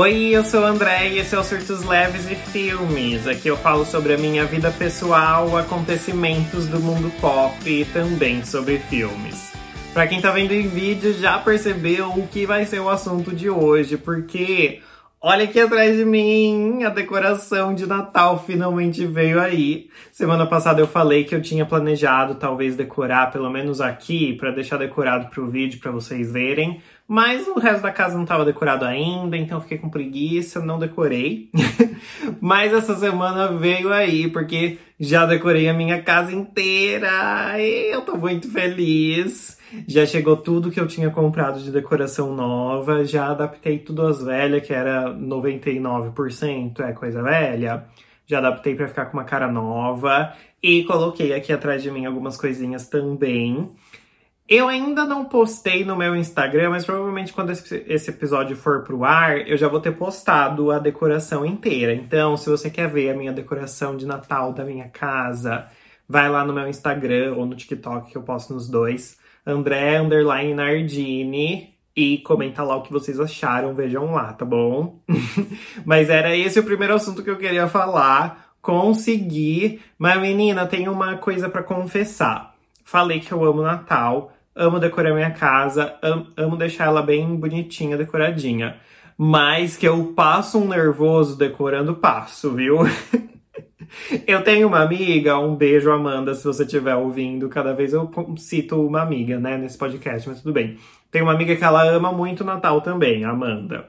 Oi, eu sou o André e esse é o Surtos Leves e Filmes. Aqui eu falo sobre a minha vida pessoal, acontecimentos do mundo pop e também sobre filmes. Pra quem tá vendo em vídeo já percebeu o que vai ser o assunto de hoje, porque Olha aqui atrás de mim, a decoração de Natal finalmente veio aí. Semana passada eu falei que eu tinha planejado talvez decorar pelo menos aqui para deixar decorado para o vídeo para vocês verem, mas o resto da casa não estava decorado ainda, então fiquei com preguiça, não decorei. mas essa semana veio aí porque já decorei a minha casa inteira. Eu tô muito feliz. Já chegou tudo que eu tinha comprado de decoração nova, já adaptei tudo às velhas, que era 99%, é coisa velha. Já adaptei para ficar com uma cara nova e coloquei aqui atrás de mim algumas coisinhas também. Eu ainda não postei no meu Instagram, mas provavelmente quando esse episódio for pro ar, eu já vou ter postado a decoração inteira. Então, se você quer ver a minha decoração de Natal da minha casa, vai lá no meu Instagram ou no TikTok que eu posto nos dois. André Underline Nardini e comenta lá o que vocês acharam, vejam lá, tá bom? mas era esse o primeiro assunto que eu queria falar. Consegui, mas menina, tem uma coisa para confessar. Falei que eu amo Natal, amo decorar minha casa, amo, amo deixar ela bem bonitinha, decoradinha. Mas que eu passo um nervoso decorando, passo, viu? Eu tenho uma amiga, um beijo, Amanda, se você estiver ouvindo. Cada vez eu cito uma amiga, né, nesse podcast, mas tudo bem. Tem uma amiga que ela ama muito Natal também, Amanda.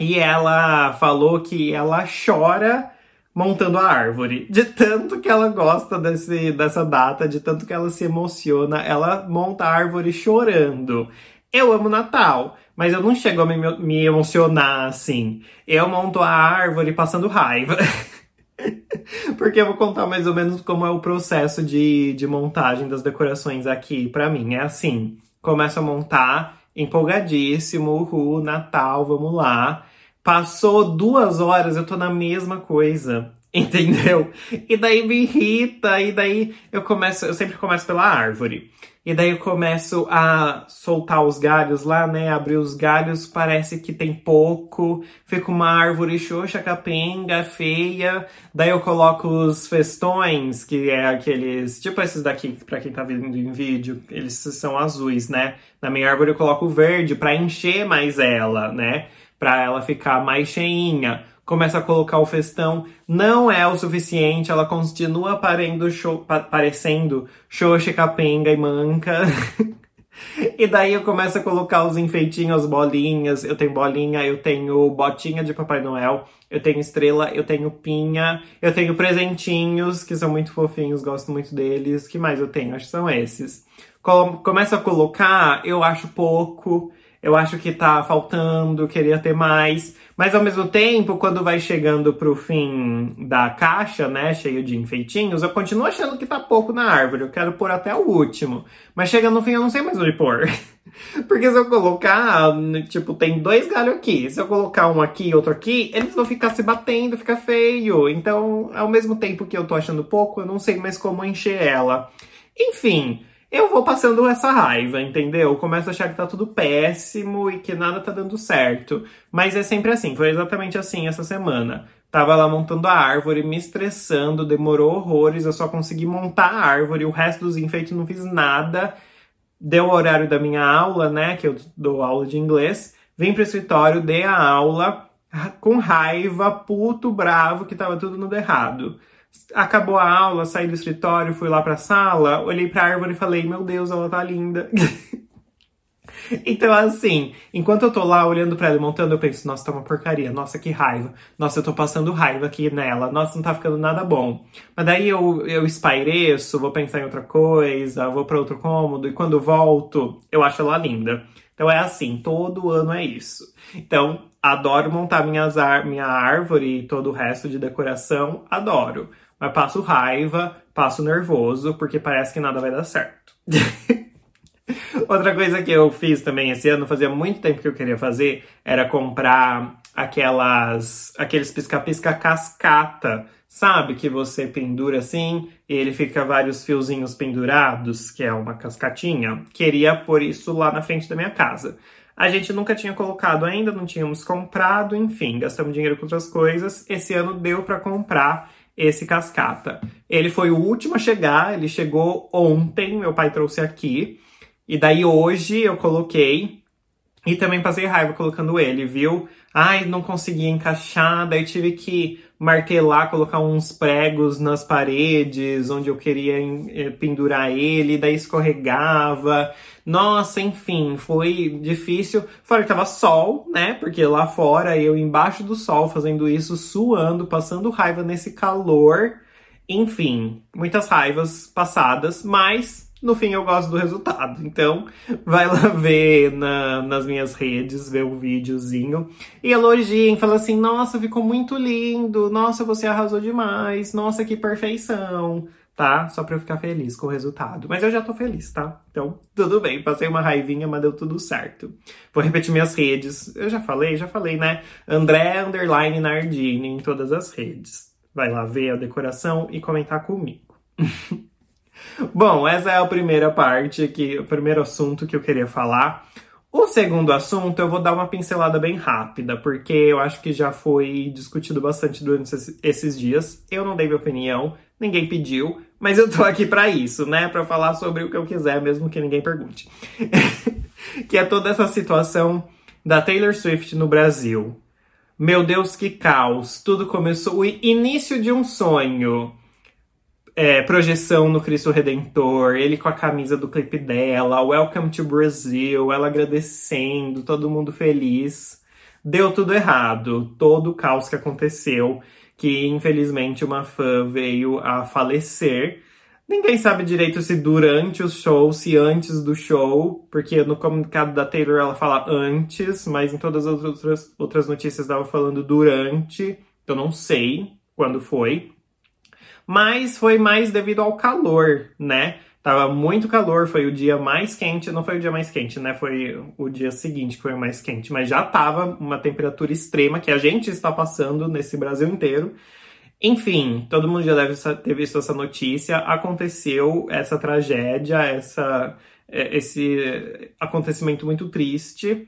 E ela falou que ela chora montando a árvore. De tanto que ela gosta desse, dessa data, de tanto que ela se emociona, ela monta a árvore chorando. Eu amo Natal, mas eu não chego a me, me emocionar assim. Eu monto a árvore passando raiva. Porque eu vou contar mais ou menos como é o processo de, de montagem das decorações aqui para mim. É assim: começo a montar, empolgadíssimo, uhul, Natal, vamos lá. Passou duas horas, eu tô na mesma coisa. Entendeu? E daí me irrita, e daí eu começo, eu sempre começo pela árvore. E daí eu começo a soltar os galhos lá, né? Abrir os galhos, parece que tem pouco. Fica uma árvore xoxa, capenga, feia. Daí eu coloco os festões, que é aqueles. Tipo esses daqui, pra quem tá vendo em vídeo, eles são azuis, né? Na minha árvore eu coloco verde pra encher mais ela, né? Pra ela ficar mais cheinha começa a colocar o festão, não é o suficiente, ela continua parendo show, pa, parecendo xoxa, capenga e manca. e daí eu começo a colocar os enfeitinhos, as bolinhas. Eu tenho bolinha, eu tenho botinha de Papai Noel, eu tenho estrela, eu tenho pinha, eu tenho presentinhos, que são muito fofinhos, gosto muito deles. que mais eu tenho? Acho que são esses. Começo a colocar, eu acho pouco eu acho que tá faltando, queria ter mais. Mas ao mesmo tempo, quando vai chegando pro fim da caixa, né, cheio de enfeitinhos, eu continuo achando que tá pouco na árvore. Eu quero pôr até o último. Mas chega no fim, eu não sei mais onde pôr. Porque se eu colocar, tipo, tem dois galhos aqui. Se eu colocar um aqui e outro aqui, eles vão ficar se batendo, fica feio. Então, ao mesmo tempo que eu tô achando pouco, eu não sei mais como encher ela. Enfim, eu vou passando essa raiva, entendeu? Eu começo a achar que tá tudo péssimo e que nada tá dando certo. Mas é sempre assim, foi exatamente assim essa semana. Tava lá montando a árvore, me estressando, demorou horrores, eu só consegui montar a árvore, o resto dos enfeites não fiz nada. Deu o horário da minha aula, né? Que eu dou aula de inglês. Vim pro escritório, dei a aula com raiva, puto, bravo, que tava tudo no errado. Acabou a aula, saí do escritório, fui lá pra sala, olhei pra árvore e falei: Meu Deus, ela tá linda. então, assim, enquanto eu tô lá olhando pra ela e montando, eu penso: Nossa, tá uma porcaria, nossa, que raiva. Nossa, eu tô passando raiva aqui nela, nossa, não tá ficando nada bom. Mas daí eu, eu espaireço, vou pensar em outra coisa, vou pra outro cômodo, e quando volto, eu acho ela linda. Então é assim, todo ano é isso. Então, adoro montar minhas ar minha árvore e todo o resto de decoração, adoro. Mas passo raiva, passo nervoso, porque parece que nada vai dar certo. Outra coisa que eu fiz também esse ano, fazia muito tempo que eu queria fazer, era comprar aquelas aqueles pisca-pisca cascata Sabe que você pendura assim e ele fica vários fiozinhos pendurados, que é uma cascatinha? Queria pôr isso lá na frente da minha casa. A gente nunca tinha colocado ainda, não tínhamos comprado, enfim, gastamos dinheiro com outras coisas. Esse ano deu para comprar esse cascata. Ele foi o último a chegar, ele chegou ontem, meu pai trouxe aqui. E daí hoje eu coloquei e também passei raiva colocando ele, viu? Ai, não consegui encaixar, daí tive que martelar, colocar uns pregos nas paredes onde eu queria eh, pendurar ele, daí escorregava. Nossa, enfim, foi difícil. Fora que tava sol, né? Porque lá fora eu embaixo do sol fazendo isso, suando, passando raiva nesse calor. Enfim, muitas raivas passadas, mas no fim eu gosto do resultado. Então, vai lá ver na, nas minhas redes, ver o videozinho e elogiem, fala assim: "Nossa, ficou muito lindo. Nossa, você arrasou demais. Nossa, que perfeição." Tá? Só pra eu ficar feliz com o resultado. Mas eu já tô feliz, tá? Então, tudo bem. Passei uma raivinha, mas deu tudo certo. Vou repetir minhas redes. Eu já falei, já falei, né? André Underline Nardini em todas as redes. Vai lá ver a decoração e comentar comigo. Bom, essa é a primeira parte, que, o primeiro assunto que eu queria falar. O segundo assunto eu vou dar uma pincelada bem rápida, porque eu acho que já foi discutido bastante durante esses dias. Eu não dei minha opinião, ninguém pediu, mas eu tô aqui para isso, né? Para falar sobre o que eu quiser, mesmo que ninguém pergunte. que é toda essa situação da Taylor Swift no Brasil. Meu Deus, que caos! Tudo começou o início de um sonho é, projeção no Cristo Redentor, ele com a camisa do clipe dela, Welcome to Brazil, ela agradecendo, todo mundo feliz. Deu tudo errado, todo o caos que aconteceu, que infelizmente uma fã veio a falecer. Ninguém sabe direito se durante o show, se antes do show, porque no comunicado da Taylor ela fala antes, mas em todas as outras, outras notícias estava falando durante, então não sei quando foi mas foi mais devido ao calor, né? Tava muito calor, foi o dia mais quente, não foi o dia mais quente, né? Foi o dia seguinte que foi o mais quente, mas já tava uma temperatura extrema que a gente está passando nesse Brasil inteiro. Enfim, todo mundo já deve ter visto essa notícia. Aconteceu essa tragédia, essa, é, esse acontecimento muito triste.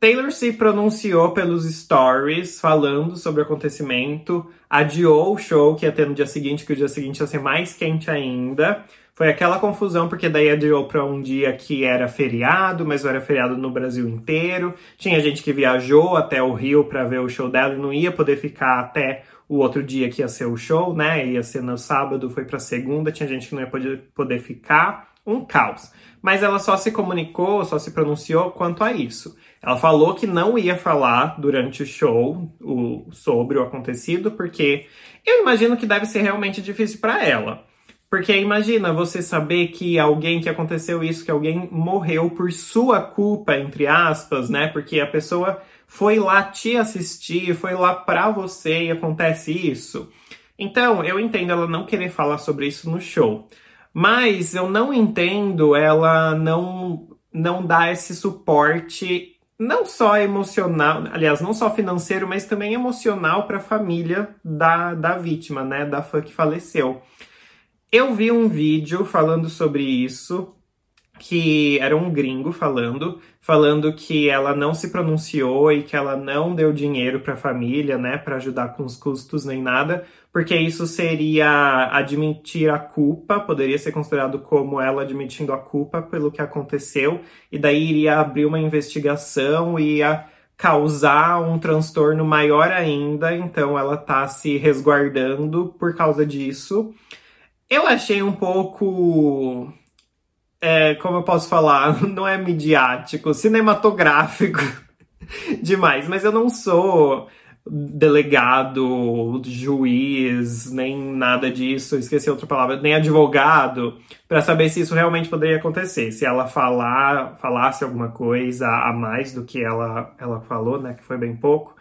Taylor se pronunciou pelos stories falando sobre o acontecimento, adiou o show que ia ter no dia seguinte, que o dia seguinte ia ser mais quente ainda. Foi aquela confusão, porque daí adiou para um dia que era feriado, mas não era feriado no Brasil inteiro. Tinha gente que viajou até o Rio para ver o show dela e não ia poder ficar até o outro dia que ia ser o show, né? Ia ser no sábado, foi para segunda. Tinha gente que não ia poder, poder ficar. Um caos. Mas ela só se comunicou, só se pronunciou quanto a isso. Ela falou que não ia falar durante o show o, sobre o acontecido, porque eu imagino que deve ser realmente difícil para ela. Porque imagina você saber que alguém que aconteceu isso, que alguém morreu por sua culpa, entre aspas, né? Porque a pessoa foi lá te assistir, foi lá pra você e acontece isso. Então, eu entendo ela não querer falar sobre isso no show. Mas eu não entendo ela não não dar esse suporte não só emocional, aliás, não só financeiro, mas também emocional para a família da, da vítima, né, da fã que faleceu. Eu vi um vídeo falando sobre isso, que era um gringo falando, falando que ela não se pronunciou e que ela não deu dinheiro para a família, né, para ajudar com os custos nem nada, porque isso seria admitir a culpa, poderia ser considerado como ela admitindo a culpa pelo que aconteceu, e daí iria abrir uma investigação e ia causar um transtorno maior ainda, então ela tá se resguardando por causa disso. Eu achei um pouco é, como eu posso falar, não é midiático, cinematográfico demais, mas eu não sou delegado, juiz, nem nada disso, esqueci outra palavra, nem advogado, para saber se isso realmente poderia acontecer. Se ela falar, falasse alguma coisa a mais do que ela, ela falou, né, que foi bem pouco,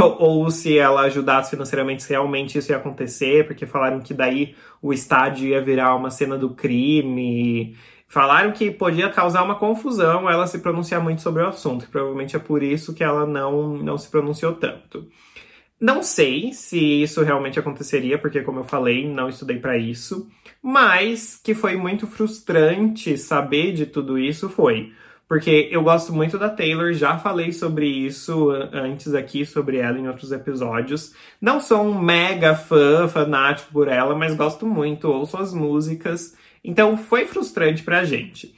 ou, ou se ela ajudasse financeiramente, se realmente isso ia acontecer, porque falaram que daí o estádio ia virar uma cena do crime Falaram que podia causar uma confusão ela se pronunciar muito sobre o assunto, provavelmente é por isso que ela não, não se pronunciou tanto. Não sei se isso realmente aconteceria, porque, como eu falei, não estudei para isso, mas que foi muito frustrante saber de tudo isso foi. porque eu gosto muito da Taylor, já falei sobre isso antes aqui, sobre ela em outros episódios. Não sou um mega fã, fanático por ela, mas gosto muito, ouço as músicas. Então foi frustrante pra gente.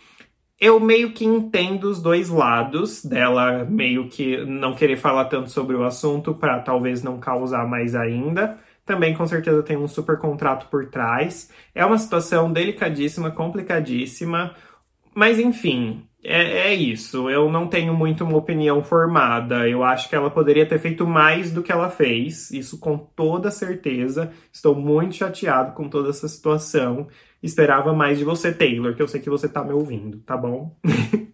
Eu meio que entendo os dois lados dela, meio que não querer falar tanto sobre o assunto para talvez não causar mais ainda. Também com certeza tem um super contrato por trás. É uma situação delicadíssima, complicadíssima. Mas enfim, é, é, isso. Eu não tenho muito uma opinião formada. Eu acho que ela poderia ter feito mais do que ela fez. Isso com toda certeza. Estou muito chateado com toda essa situação. Esperava mais de você, Taylor, que eu sei que você tá me ouvindo, tá bom?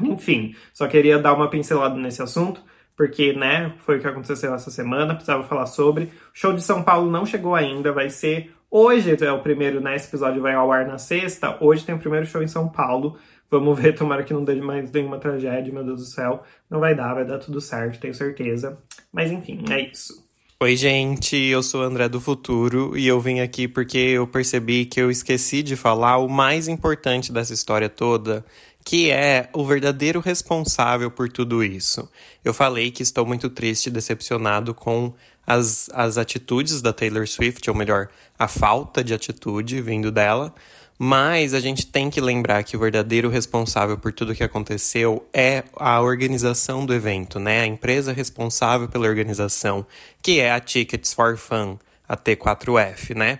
Enfim, só queria dar uma pincelada nesse assunto, porque, né, foi o que aconteceu essa semana, precisava falar sobre. O show de São Paulo não chegou ainda, vai ser hoje, é o primeiro, né, esse episódio vai ao ar na sexta. Hoje tem o primeiro show em São Paulo. Vamos ver, tomara que não dê mais nenhuma tragédia, meu Deus do céu. Não vai dar, vai dar tudo certo, tenho certeza. Mas enfim, é isso. Oi, gente, eu sou o André do Futuro e eu vim aqui porque eu percebi que eu esqueci de falar o mais importante dessa história toda, que é o verdadeiro responsável por tudo isso. Eu falei que estou muito triste e decepcionado com as, as atitudes da Taylor Swift, ou melhor, a falta de atitude vindo dela. Mas a gente tem que lembrar que o verdadeiro responsável por tudo que aconteceu é a organização do evento, né? A empresa responsável pela organização, que é a Tickets for Fun, a T4F, né?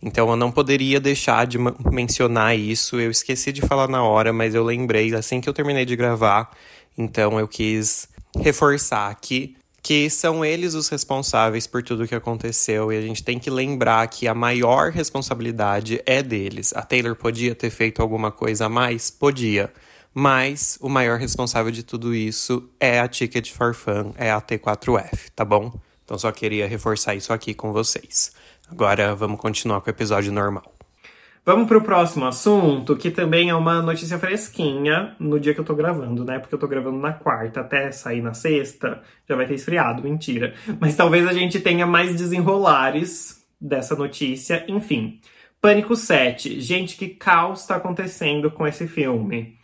Então eu não poderia deixar de mencionar isso. Eu esqueci de falar na hora, mas eu lembrei assim que eu terminei de gravar. Então eu quis reforçar aqui que são eles os responsáveis por tudo que aconteceu e a gente tem que lembrar que a maior responsabilidade é deles. A Taylor podia ter feito alguma coisa a mais? Podia. Mas o maior responsável de tudo isso é a Ticket for Fun, é a T4F, tá bom? Então só queria reforçar isso aqui com vocês. Agora vamos continuar com o episódio normal. Vamos para o próximo assunto, que também é uma notícia fresquinha no dia que eu tô gravando, né? Porque eu tô gravando na quarta, até sair na sexta, já vai ter esfriado, mentira. Mas talvez a gente tenha mais desenrolares dessa notícia. Enfim, Pânico 7. Gente, que caos está acontecendo com esse filme?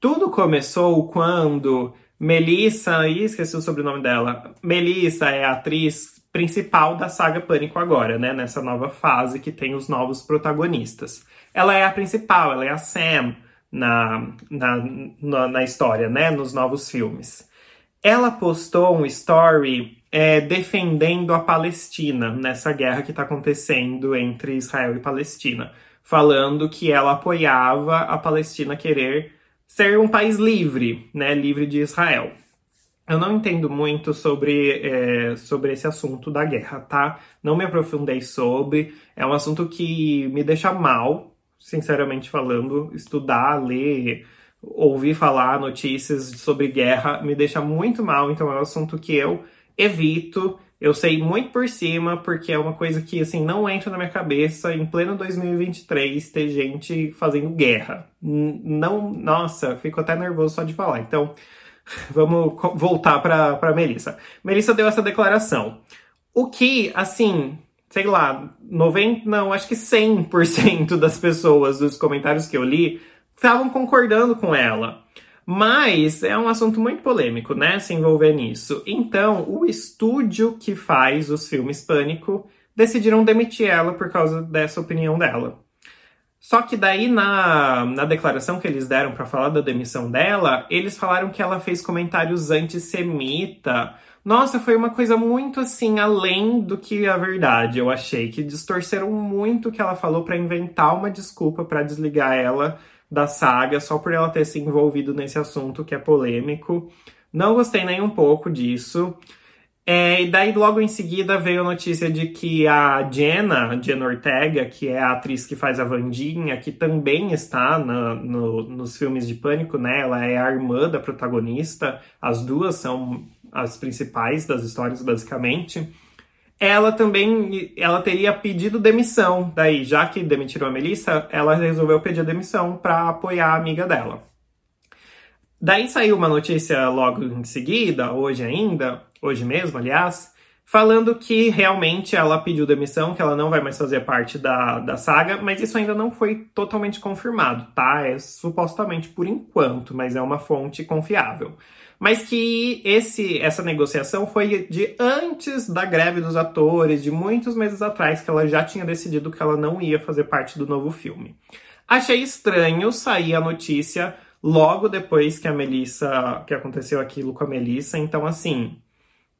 Tudo começou quando Melissa, ih, esqueci o sobrenome dela. Melissa é a atriz principal da saga Pânico agora, né? Nessa nova fase que tem os novos protagonistas. Ela é a principal, ela é a Sam na, na, na, na história, né? Nos novos filmes. Ela postou um story é, defendendo a Palestina nessa guerra que está acontecendo entre Israel e Palestina, falando que ela apoiava a Palestina querer ser um país livre, né? Livre de Israel. Eu não entendo muito sobre, é, sobre esse assunto da guerra, tá? Não me aprofundei sobre. É um assunto que me deixa mal, sinceramente falando. Estudar, ler, ouvir falar notícias sobre guerra me deixa muito mal. Então é um assunto que eu evito. Eu sei muito por cima, porque é uma coisa que, assim, não entra na minha cabeça em pleno 2023 ter gente fazendo guerra. Não, nossa, fico até nervoso só de falar. Então, Vamos voltar para Melissa. Melissa deu essa declaração. O que, assim, sei lá, 90, não, acho que 100% das pessoas dos comentários que eu li estavam concordando com ela. Mas é um assunto muito polêmico, né, se envolver nisso. Então, o estúdio que faz os filmes Pânico decidiram demitir ela por causa dessa opinião dela. Só que daí na, na declaração que eles deram para falar da demissão dela, eles falaram que ela fez comentários antissemita. Nossa, foi uma coisa muito assim além do que a verdade, eu achei que distorceram muito o que ela falou para inventar uma desculpa para desligar ela da saga só por ela ter se envolvido nesse assunto que é polêmico. Não gostei nem um pouco disso. É, e daí, logo em seguida, veio a notícia de que a Jenna, Jenna Ortega, que é a atriz que faz a Vandinha, que também está na, no, nos filmes de Pânico, né? Ela é a irmã da protagonista, as duas são as principais das histórias, basicamente. Ela também, ela teria pedido demissão, daí, já que demitiram a Melissa, ela resolveu pedir demissão para apoiar a amiga dela. Daí saiu uma notícia logo em seguida, hoje ainda, hoje mesmo, aliás, falando que realmente ela pediu demissão, que ela não vai mais fazer parte da, da saga, mas isso ainda não foi totalmente confirmado, tá? É supostamente por enquanto, mas é uma fonte confiável. Mas que esse, essa negociação foi de antes da greve dos atores, de muitos meses atrás, que ela já tinha decidido que ela não ia fazer parte do novo filme. Achei estranho sair a notícia logo depois que a Melissa, que aconteceu aquilo com a Melissa, então assim,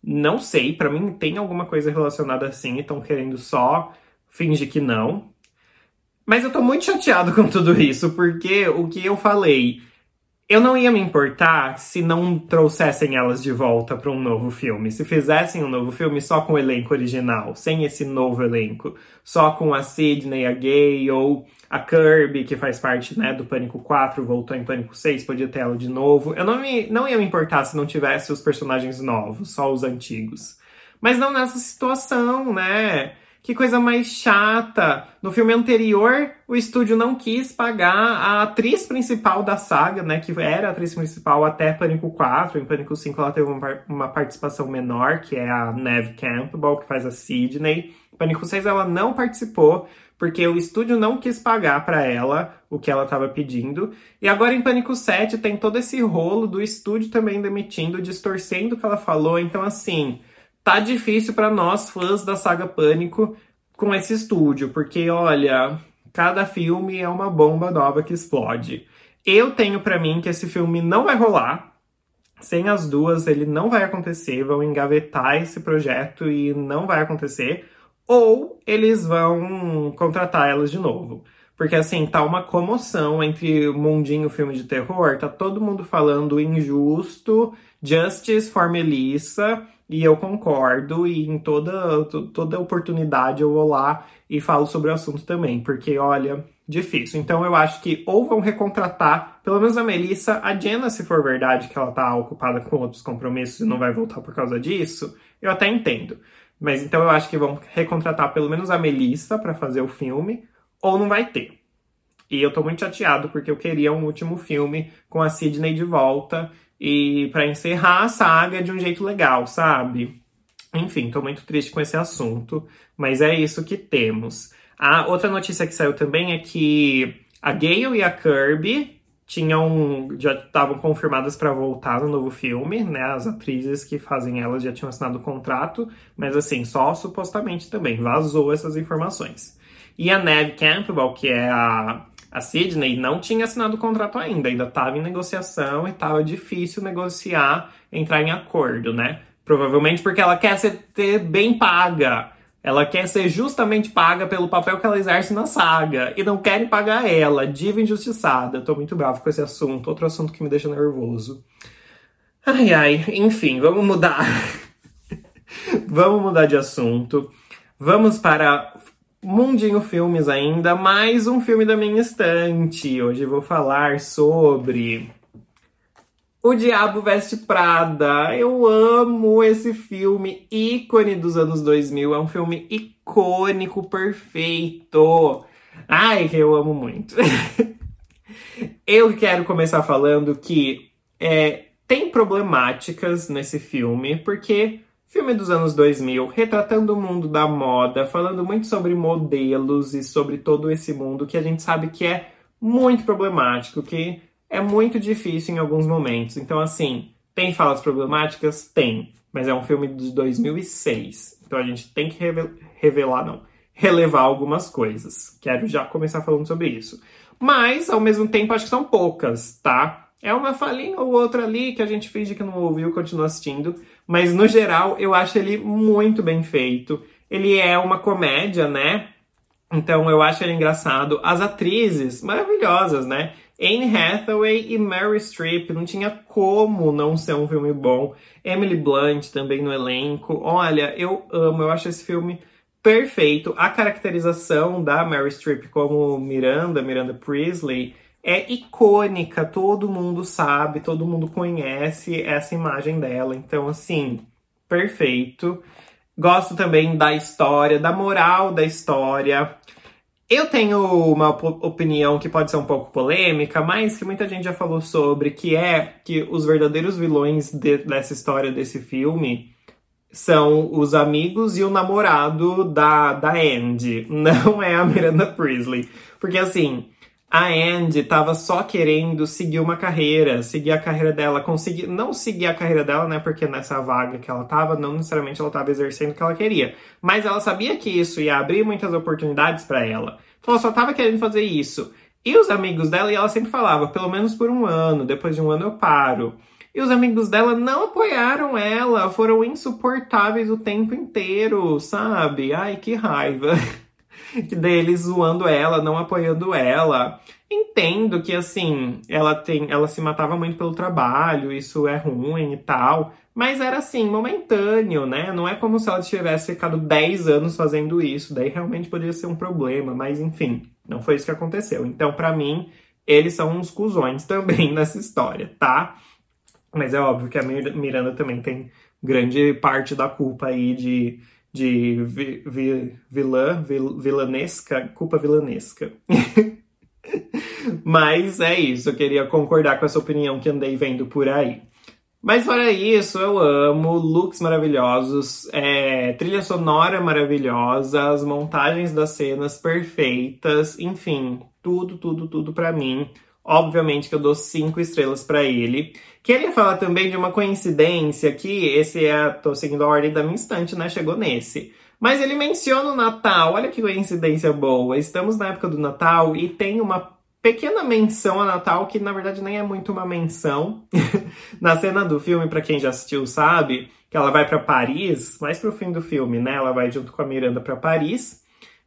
não sei, para mim tem alguma coisa relacionada assim, estão querendo só fingir que não. Mas eu tô muito chateado com tudo isso, porque o que eu falei, eu não ia me importar se não trouxessem elas de volta para um novo filme. Se fizessem um novo filme só com o elenco original, sem esse novo elenco, só com a Sidney, a Gay ou a Kirby, que faz parte né, do Pânico 4, voltou em Pânico 6, podia ter ela de novo. Eu não, me, não ia me importar se não tivesse os personagens novos, só os antigos. Mas não nessa situação, né? Que coisa mais chata. No filme anterior, o estúdio não quis pagar a atriz principal da saga, né? Que era a atriz principal até Pânico 4. Em Pânico 5 ela teve uma participação menor, que é a Neve Campbell, que faz a Sidney. Pânico 6 ela não participou porque o estúdio não quis pagar para ela o que ela estava pedindo. E agora em Pânico 7 tem todo esse rolo do estúdio também demitindo, distorcendo o que ela falou. Então, assim, tá difícil para nós, fãs da saga Pânico, com esse estúdio, porque olha, cada filme é uma bomba nova que explode. Eu tenho para mim que esse filme não vai rolar. Sem as duas, ele não vai acontecer. Vão engavetar esse projeto e não vai acontecer ou eles vão contratar elas de novo. Porque assim, tá uma comoção entre o mundinho filme de terror, tá todo mundo falando injusto, justice for Melissa, e eu concordo, e em toda, toda oportunidade eu vou lá e falo sobre o assunto também, porque olha, difícil. Então eu acho que ou vão recontratar, pelo menos a Melissa, a Jenna, se for verdade que ela tá ocupada com outros compromissos e não vai voltar por causa disso, eu até entendo. Mas então eu acho que vão recontratar pelo menos a Melissa para fazer o filme, ou não vai ter. E eu tô muito chateado porque eu queria um último filme com a Sidney de volta e para encerrar a saga de um jeito legal, sabe? Enfim, tô muito triste com esse assunto, mas é isso que temos. A outra notícia que saiu também é que a Gale e a Kirby tinham já estavam confirmadas para voltar no novo filme, né? As atrizes que fazem elas já tinham assinado o contrato, mas assim, só supostamente também vazou essas informações. E a Neve Campbell, que é a a Sidney não tinha assinado o contrato ainda, ainda estava em negociação e estava difícil negociar, entrar em acordo, né? Provavelmente porque ela quer ser bem paga. Ela quer ser justamente paga pelo papel que ela exerce na saga. E não querem pagar ela. Diva injustiçada. tô muito bravo com esse assunto. Outro assunto que me deixa nervoso. Ai, ai. Enfim, vamos mudar. vamos mudar de assunto. Vamos para Mundinho Filmes ainda. Mais um filme da minha estante. Hoje vou falar sobre o Diabo Veste Prada. Eu amo esse filme, ícone dos anos 2000. É um filme icônico, perfeito. Ai, que eu amo muito. eu quero começar falando que é, tem problemáticas nesse filme, porque filme dos anos 2000, retratando o mundo da moda, falando muito sobre modelos e sobre todo esse mundo que a gente sabe que é muito problemático, que é muito difícil em alguns momentos. Então, assim, tem falas problemáticas? Tem. Mas é um filme de 2006. Então a gente tem que revelar, não, relevar algumas coisas. Quero já começar falando sobre isso. Mas, ao mesmo tempo, acho que são poucas, tá? É uma falinha ou outra ali que a gente finge que não ouviu e continua assistindo. Mas, no geral, eu acho ele muito bem feito. Ele é uma comédia, né? Então eu acho ele engraçado. As atrizes, maravilhosas, né? Anne Hathaway e Mary Streep, não tinha como não ser um filme bom. Emily Blunt também no elenco. Olha, eu amo, eu acho esse filme perfeito. A caracterização da Mary Streep como Miranda, Miranda Priestley, é icônica. Todo mundo sabe, todo mundo conhece essa imagem dela. Então, assim, perfeito. Gosto também da história, da moral da história. Eu tenho uma opinião que pode ser um pouco polêmica, mas que muita gente já falou sobre, que é que os verdadeiros vilões de, dessa história, desse filme, são os amigos e o namorado da, da Andy, não é a Miranda Priestley. Porque assim, a Andy tava só querendo seguir uma carreira, seguir a carreira dela, conseguir. Não seguir a carreira dela, né? Porque nessa vaga que ela tava, não necessariamente ela tava exercendo o que ela queria. Mas ela sabia que isso ia abrir muitas oportunidades para ela. Então ela só tava querendo fazer isso. E os amigos dela, e ela sempre falava, pelo menos por um ano, depois de um ano eu paro. E os amigos dela não apoiaram ela, foram insuportáveis o tempo inteiro, sabe? Ai, que raiva. deles zoando ela, não apoiando ela. Entendo que assim, ela tem, ela se matava muito pelo trabalho, isso é ruim e tal, mas era assim, momentâneo, né? Não é como se ela tivesse ficado 10 anos fazendo isso, daí realmente poderia ser um problema, mas enfim, não foi isso que aconteceu. Então, para mim, eles são uns cuzões também nessa história, tá? Mas é óbvio que a Miranda também tem grande parte da culpa aí de, de vi, vi, vilã, vil, vilanesca, culpa vilanesca. Mas é isso, eu queria concordar com essa opinião que andei vendo por aí. Mas fora isso, eu amo looks maravilhosos, é, trilha sonora maravilhosa, as montagens das cenas perfeitas, enfim, tudo, tudo, tudo para mim. Obviamente que eu dou cinco estrelas para ele. Queria falar também de uma coincidência que esse é, tô seguindo a ordem da minha instante, né? Chegou nesse. Mas ele menciona o Natal, olha que coincidência boa. Estamos na época do Natal e tem uma pequena menção a Natal que na verdade nem é muito uma menção. na cena do filme, para quem já assistiu sabe, que ela vai para Paris, mais pro fim do filme, né? Ela vai junto com a Miranda para Paris.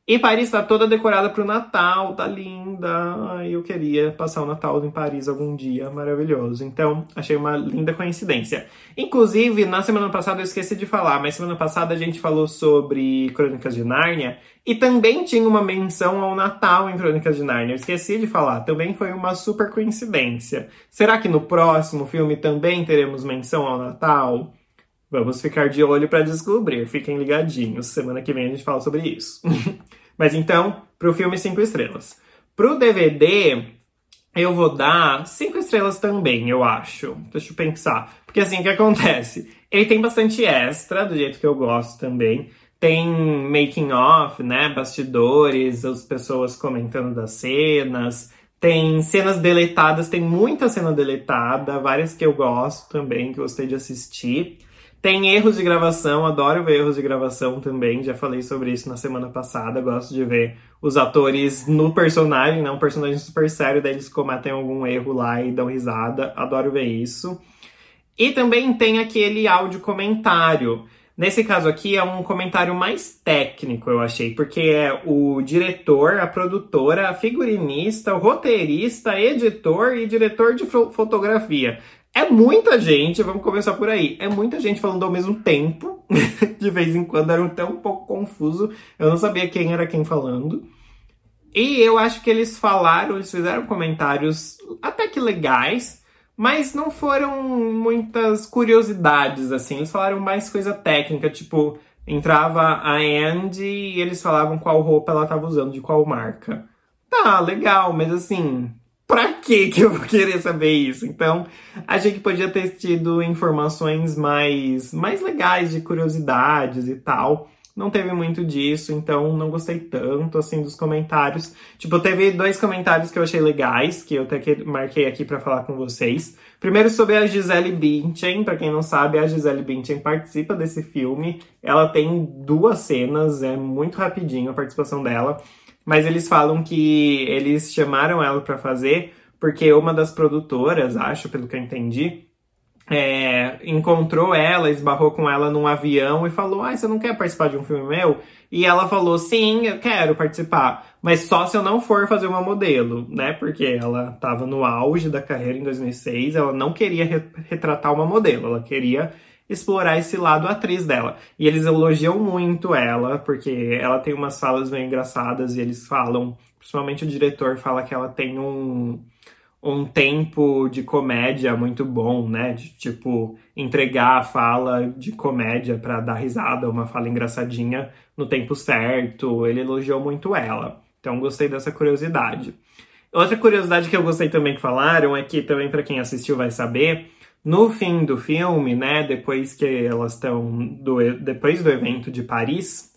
E Paris está toda decorada para o Natal, tá linda. Eu queria passar o Natal em Paris algum dia, maravilhoso. Então, achei uma linda coincidência. Inclusive, na semana passada eu esqueci de falar, mas semana passada a gente falou sobre Crônicas de Nárnia e também tinha uma menção ao Natal em Crônicas de Nárnia. Eu esqueci de falar, também foi uma super coincidência. Será que no próximo filme também teremos menção ao Natal? Vamos ficar de olho para descobrir. Fiquem ligadinhos. Semana que vem a gente fala sobre isso. Mas então, pro filme 5 estrelas. Pro DVD, eu vou dar 5 estrelas também, eu acho. Deixa eu pensar. Porque assim, o que acontece? Ele tem bastante extra, do jeito que eu gosto também. Tem making off, né? Bastidores, as pessoas comentando das cenas. Tem cenas deletadas, tem muita cena deletada, várias que eu gosto também, que gostei de assistir. Tem erros de gravação, adoro ver erros de gravação também, já falei sobre isso na semana passada. Gosto de ver os atores no personagem, né? Um personagem super sério, daí eles cometem algum erro lá e dão risada. Adoro ver isso. E também tem aquele áudio comentário. Nesse caso aqui é um comentário mais técnico, eu achei, porque é o diretor, a produtora, a figurinista, o roteirista, editor e diretor de fotografia. É muita gente, vamos começar por aí. É muita gente falando ao mesmo tempo. de vez em quando era até um pouco confuso. Eu não sabia quem era quem falando. E eu acho que eles falaram, eles fizeram comentários até que legais, mas não foram muitas curiosidades, assim. Eles falaram mais coisa técnica, tipo, entrava a Andy e eles falavam qual roupa ela estava usando, de qual marca. Tá, legal, mas assim, pra que que eu vou querer saber isso? Então, achei que podia ter tido informações mais, mais legais de curiosidades e tal. Não teve muito disso, então não gostei tanto assim dos comentários. Tipo, teve dois comentários que eu achei legais, que eu até que marquei aqui para falar com vocês. Primeiro sobre a Gisele Bündchen, para quem não sabe, a Gisele Bündchen participa desse filme. Ela tem duas cenas, é muito rapidinho a participação dela mas eles falam que eles chamaram ela para fazer porque uma das produtoras, acho, pelo que eu entendi, é, encontrou ela, esbarrou com ela num avião e falou: Ah, você não quer participar de um filme meu? E ela falou: Sim, eu quero participar, mas só se eu não for fazer uma modelo, né? Porque ela estava no auge da carreira em 2006, ela não queria retratar uma modelo, ela queria explorar esse lado atriz dela. E eles elogiam muito ela, porque ela tem umas falas bem engraçadas e eles falam, principalmente o diretor fala que ela tem um um tempo de comédia muito bom, né? De tipo entregar a fala de comédia para dar risada, uma fala engraçadinha no tempo certo. Ele elogiou muito ela. Então gostei dessa curiosidade. Outra curiosidade que eu gostei também que falaram é que também para quem assistiu vai saber, No fim do filme, né, depois que elas estão do depois do evento de Paris,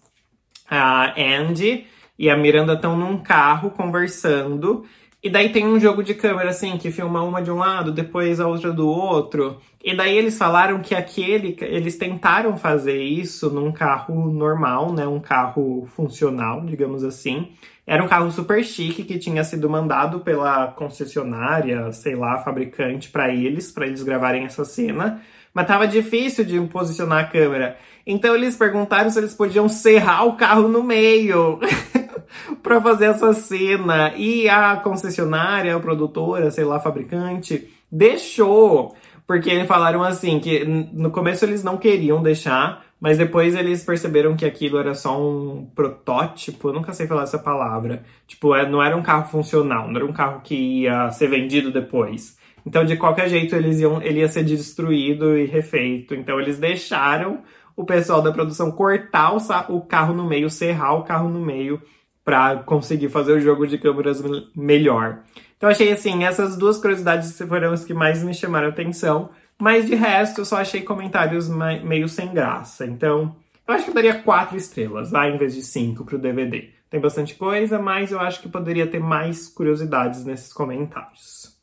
a Andy e a Miranda estão num carro conversando e daí tem um jogo de câmera assim que filma uma de um lado, depois a outra do outro. E daí eles falaram que aquele eles tentaram fazer isso num carro normal, né, um carro funcional, digamos assim. Era um carro super chique que tinha sido mandado pela concessionária, sei lá, fabricante para eles, para eles gravarem essa cena, mas tava difícil de posicionar a câmera. Então eles perguntaram se eles podiam serrar o carro no meio. para fazer essa cena. E a concessionária, a produtora, sei lá, fabricante, deixou. Porque eles falaram assim, que no começo eles não queriam deixar, mas depois eles perceberam que aquilo era só um protótipo, eu nunca sei falar essa palavra. Tipo, é, não era um carro funcional, não era um carro que ia ser vendido depois. Então, de qualquer jeito, eles iam, ele ia ser destruído e refeito. Então, eles deixaram o pessoal da produção cortar o, o carro no meio, serrar o carro no meio para conseguir fazer o jogo de câmeras melhor. Então achei assim, essas duas curiosidades foram as que mais me chamaram a atenção, mas de resto eu só achei comentários meio sem graça. Então, eu acho que eu daria quatro estrelas, lá em vez de cinco pro DVD. Tem bastante coisa, mas eu acho que poderia ter mais curiosidades nesses comentários.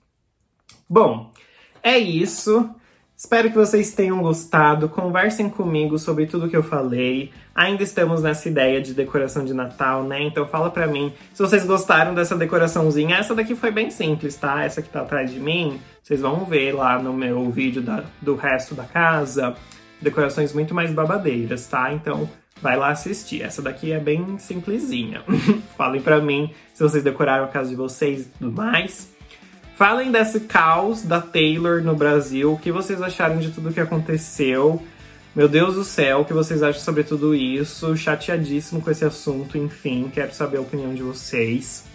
Bom, é isso. Espero que vocês tenham gostado. Conversem comigo sobre tudo que eu falei. Ainda estamos nessa ideia de decoração de Natal, né? Então fala pra mim se vocês gostaram dessa decoraçãozinha. Essa daqui foi bem simples, tá? Essa que tá atrás de mim, vocês vão ver lá no meu vídeo da, do resto da casa. Decorações muito mais babadeiras, tá? Então vai lá assistir. Essa daqui é bem simplesinha. Falem pra mim se vocês decoraram a casa de vocês e tudo mais. Falem desse caos da Taylor no Brasil, o que vocês acharam de tudo que aconteceu. Meu Deus do céu, o que vocês acham sobre tudo isso? Chateadíssimo com esse assunto, enfim, quero saber a opinião de vocês.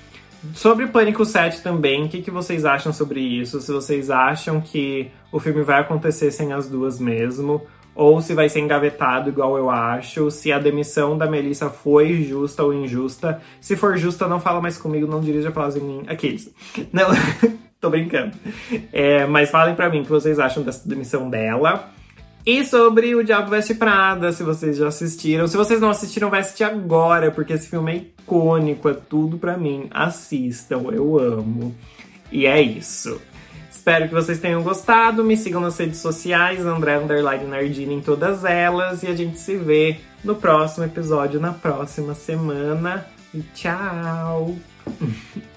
Sobre Pânico 7 também, o que, que vocês acham sobre isso? Se vocês acham que o filme vai acontecer sem as duas mesmo, ou se vai ser engavetado igual eu acho, se a demissão da Melissa foi justa ou injusta. Se for justa, não fala mais comigo, não dirija palavras em mim. Aqueles. Não. Tô brincando. É, mas falem para mim o que vocês acham dessa demissão dela. E sobre o Diabo Veste Prada, se vocês já assistiram. Se vocês não assistiram, vai assistir agora, porque esse filme é icônico, é tudo para mim. Assistam, eu amo. E é isso. Espero que vocês tenham gostado. Me sigam nas redes sociais, André Underline Nardini em todas elas. E a gente se vê no próximo episódio, na próxima semana. E tchau!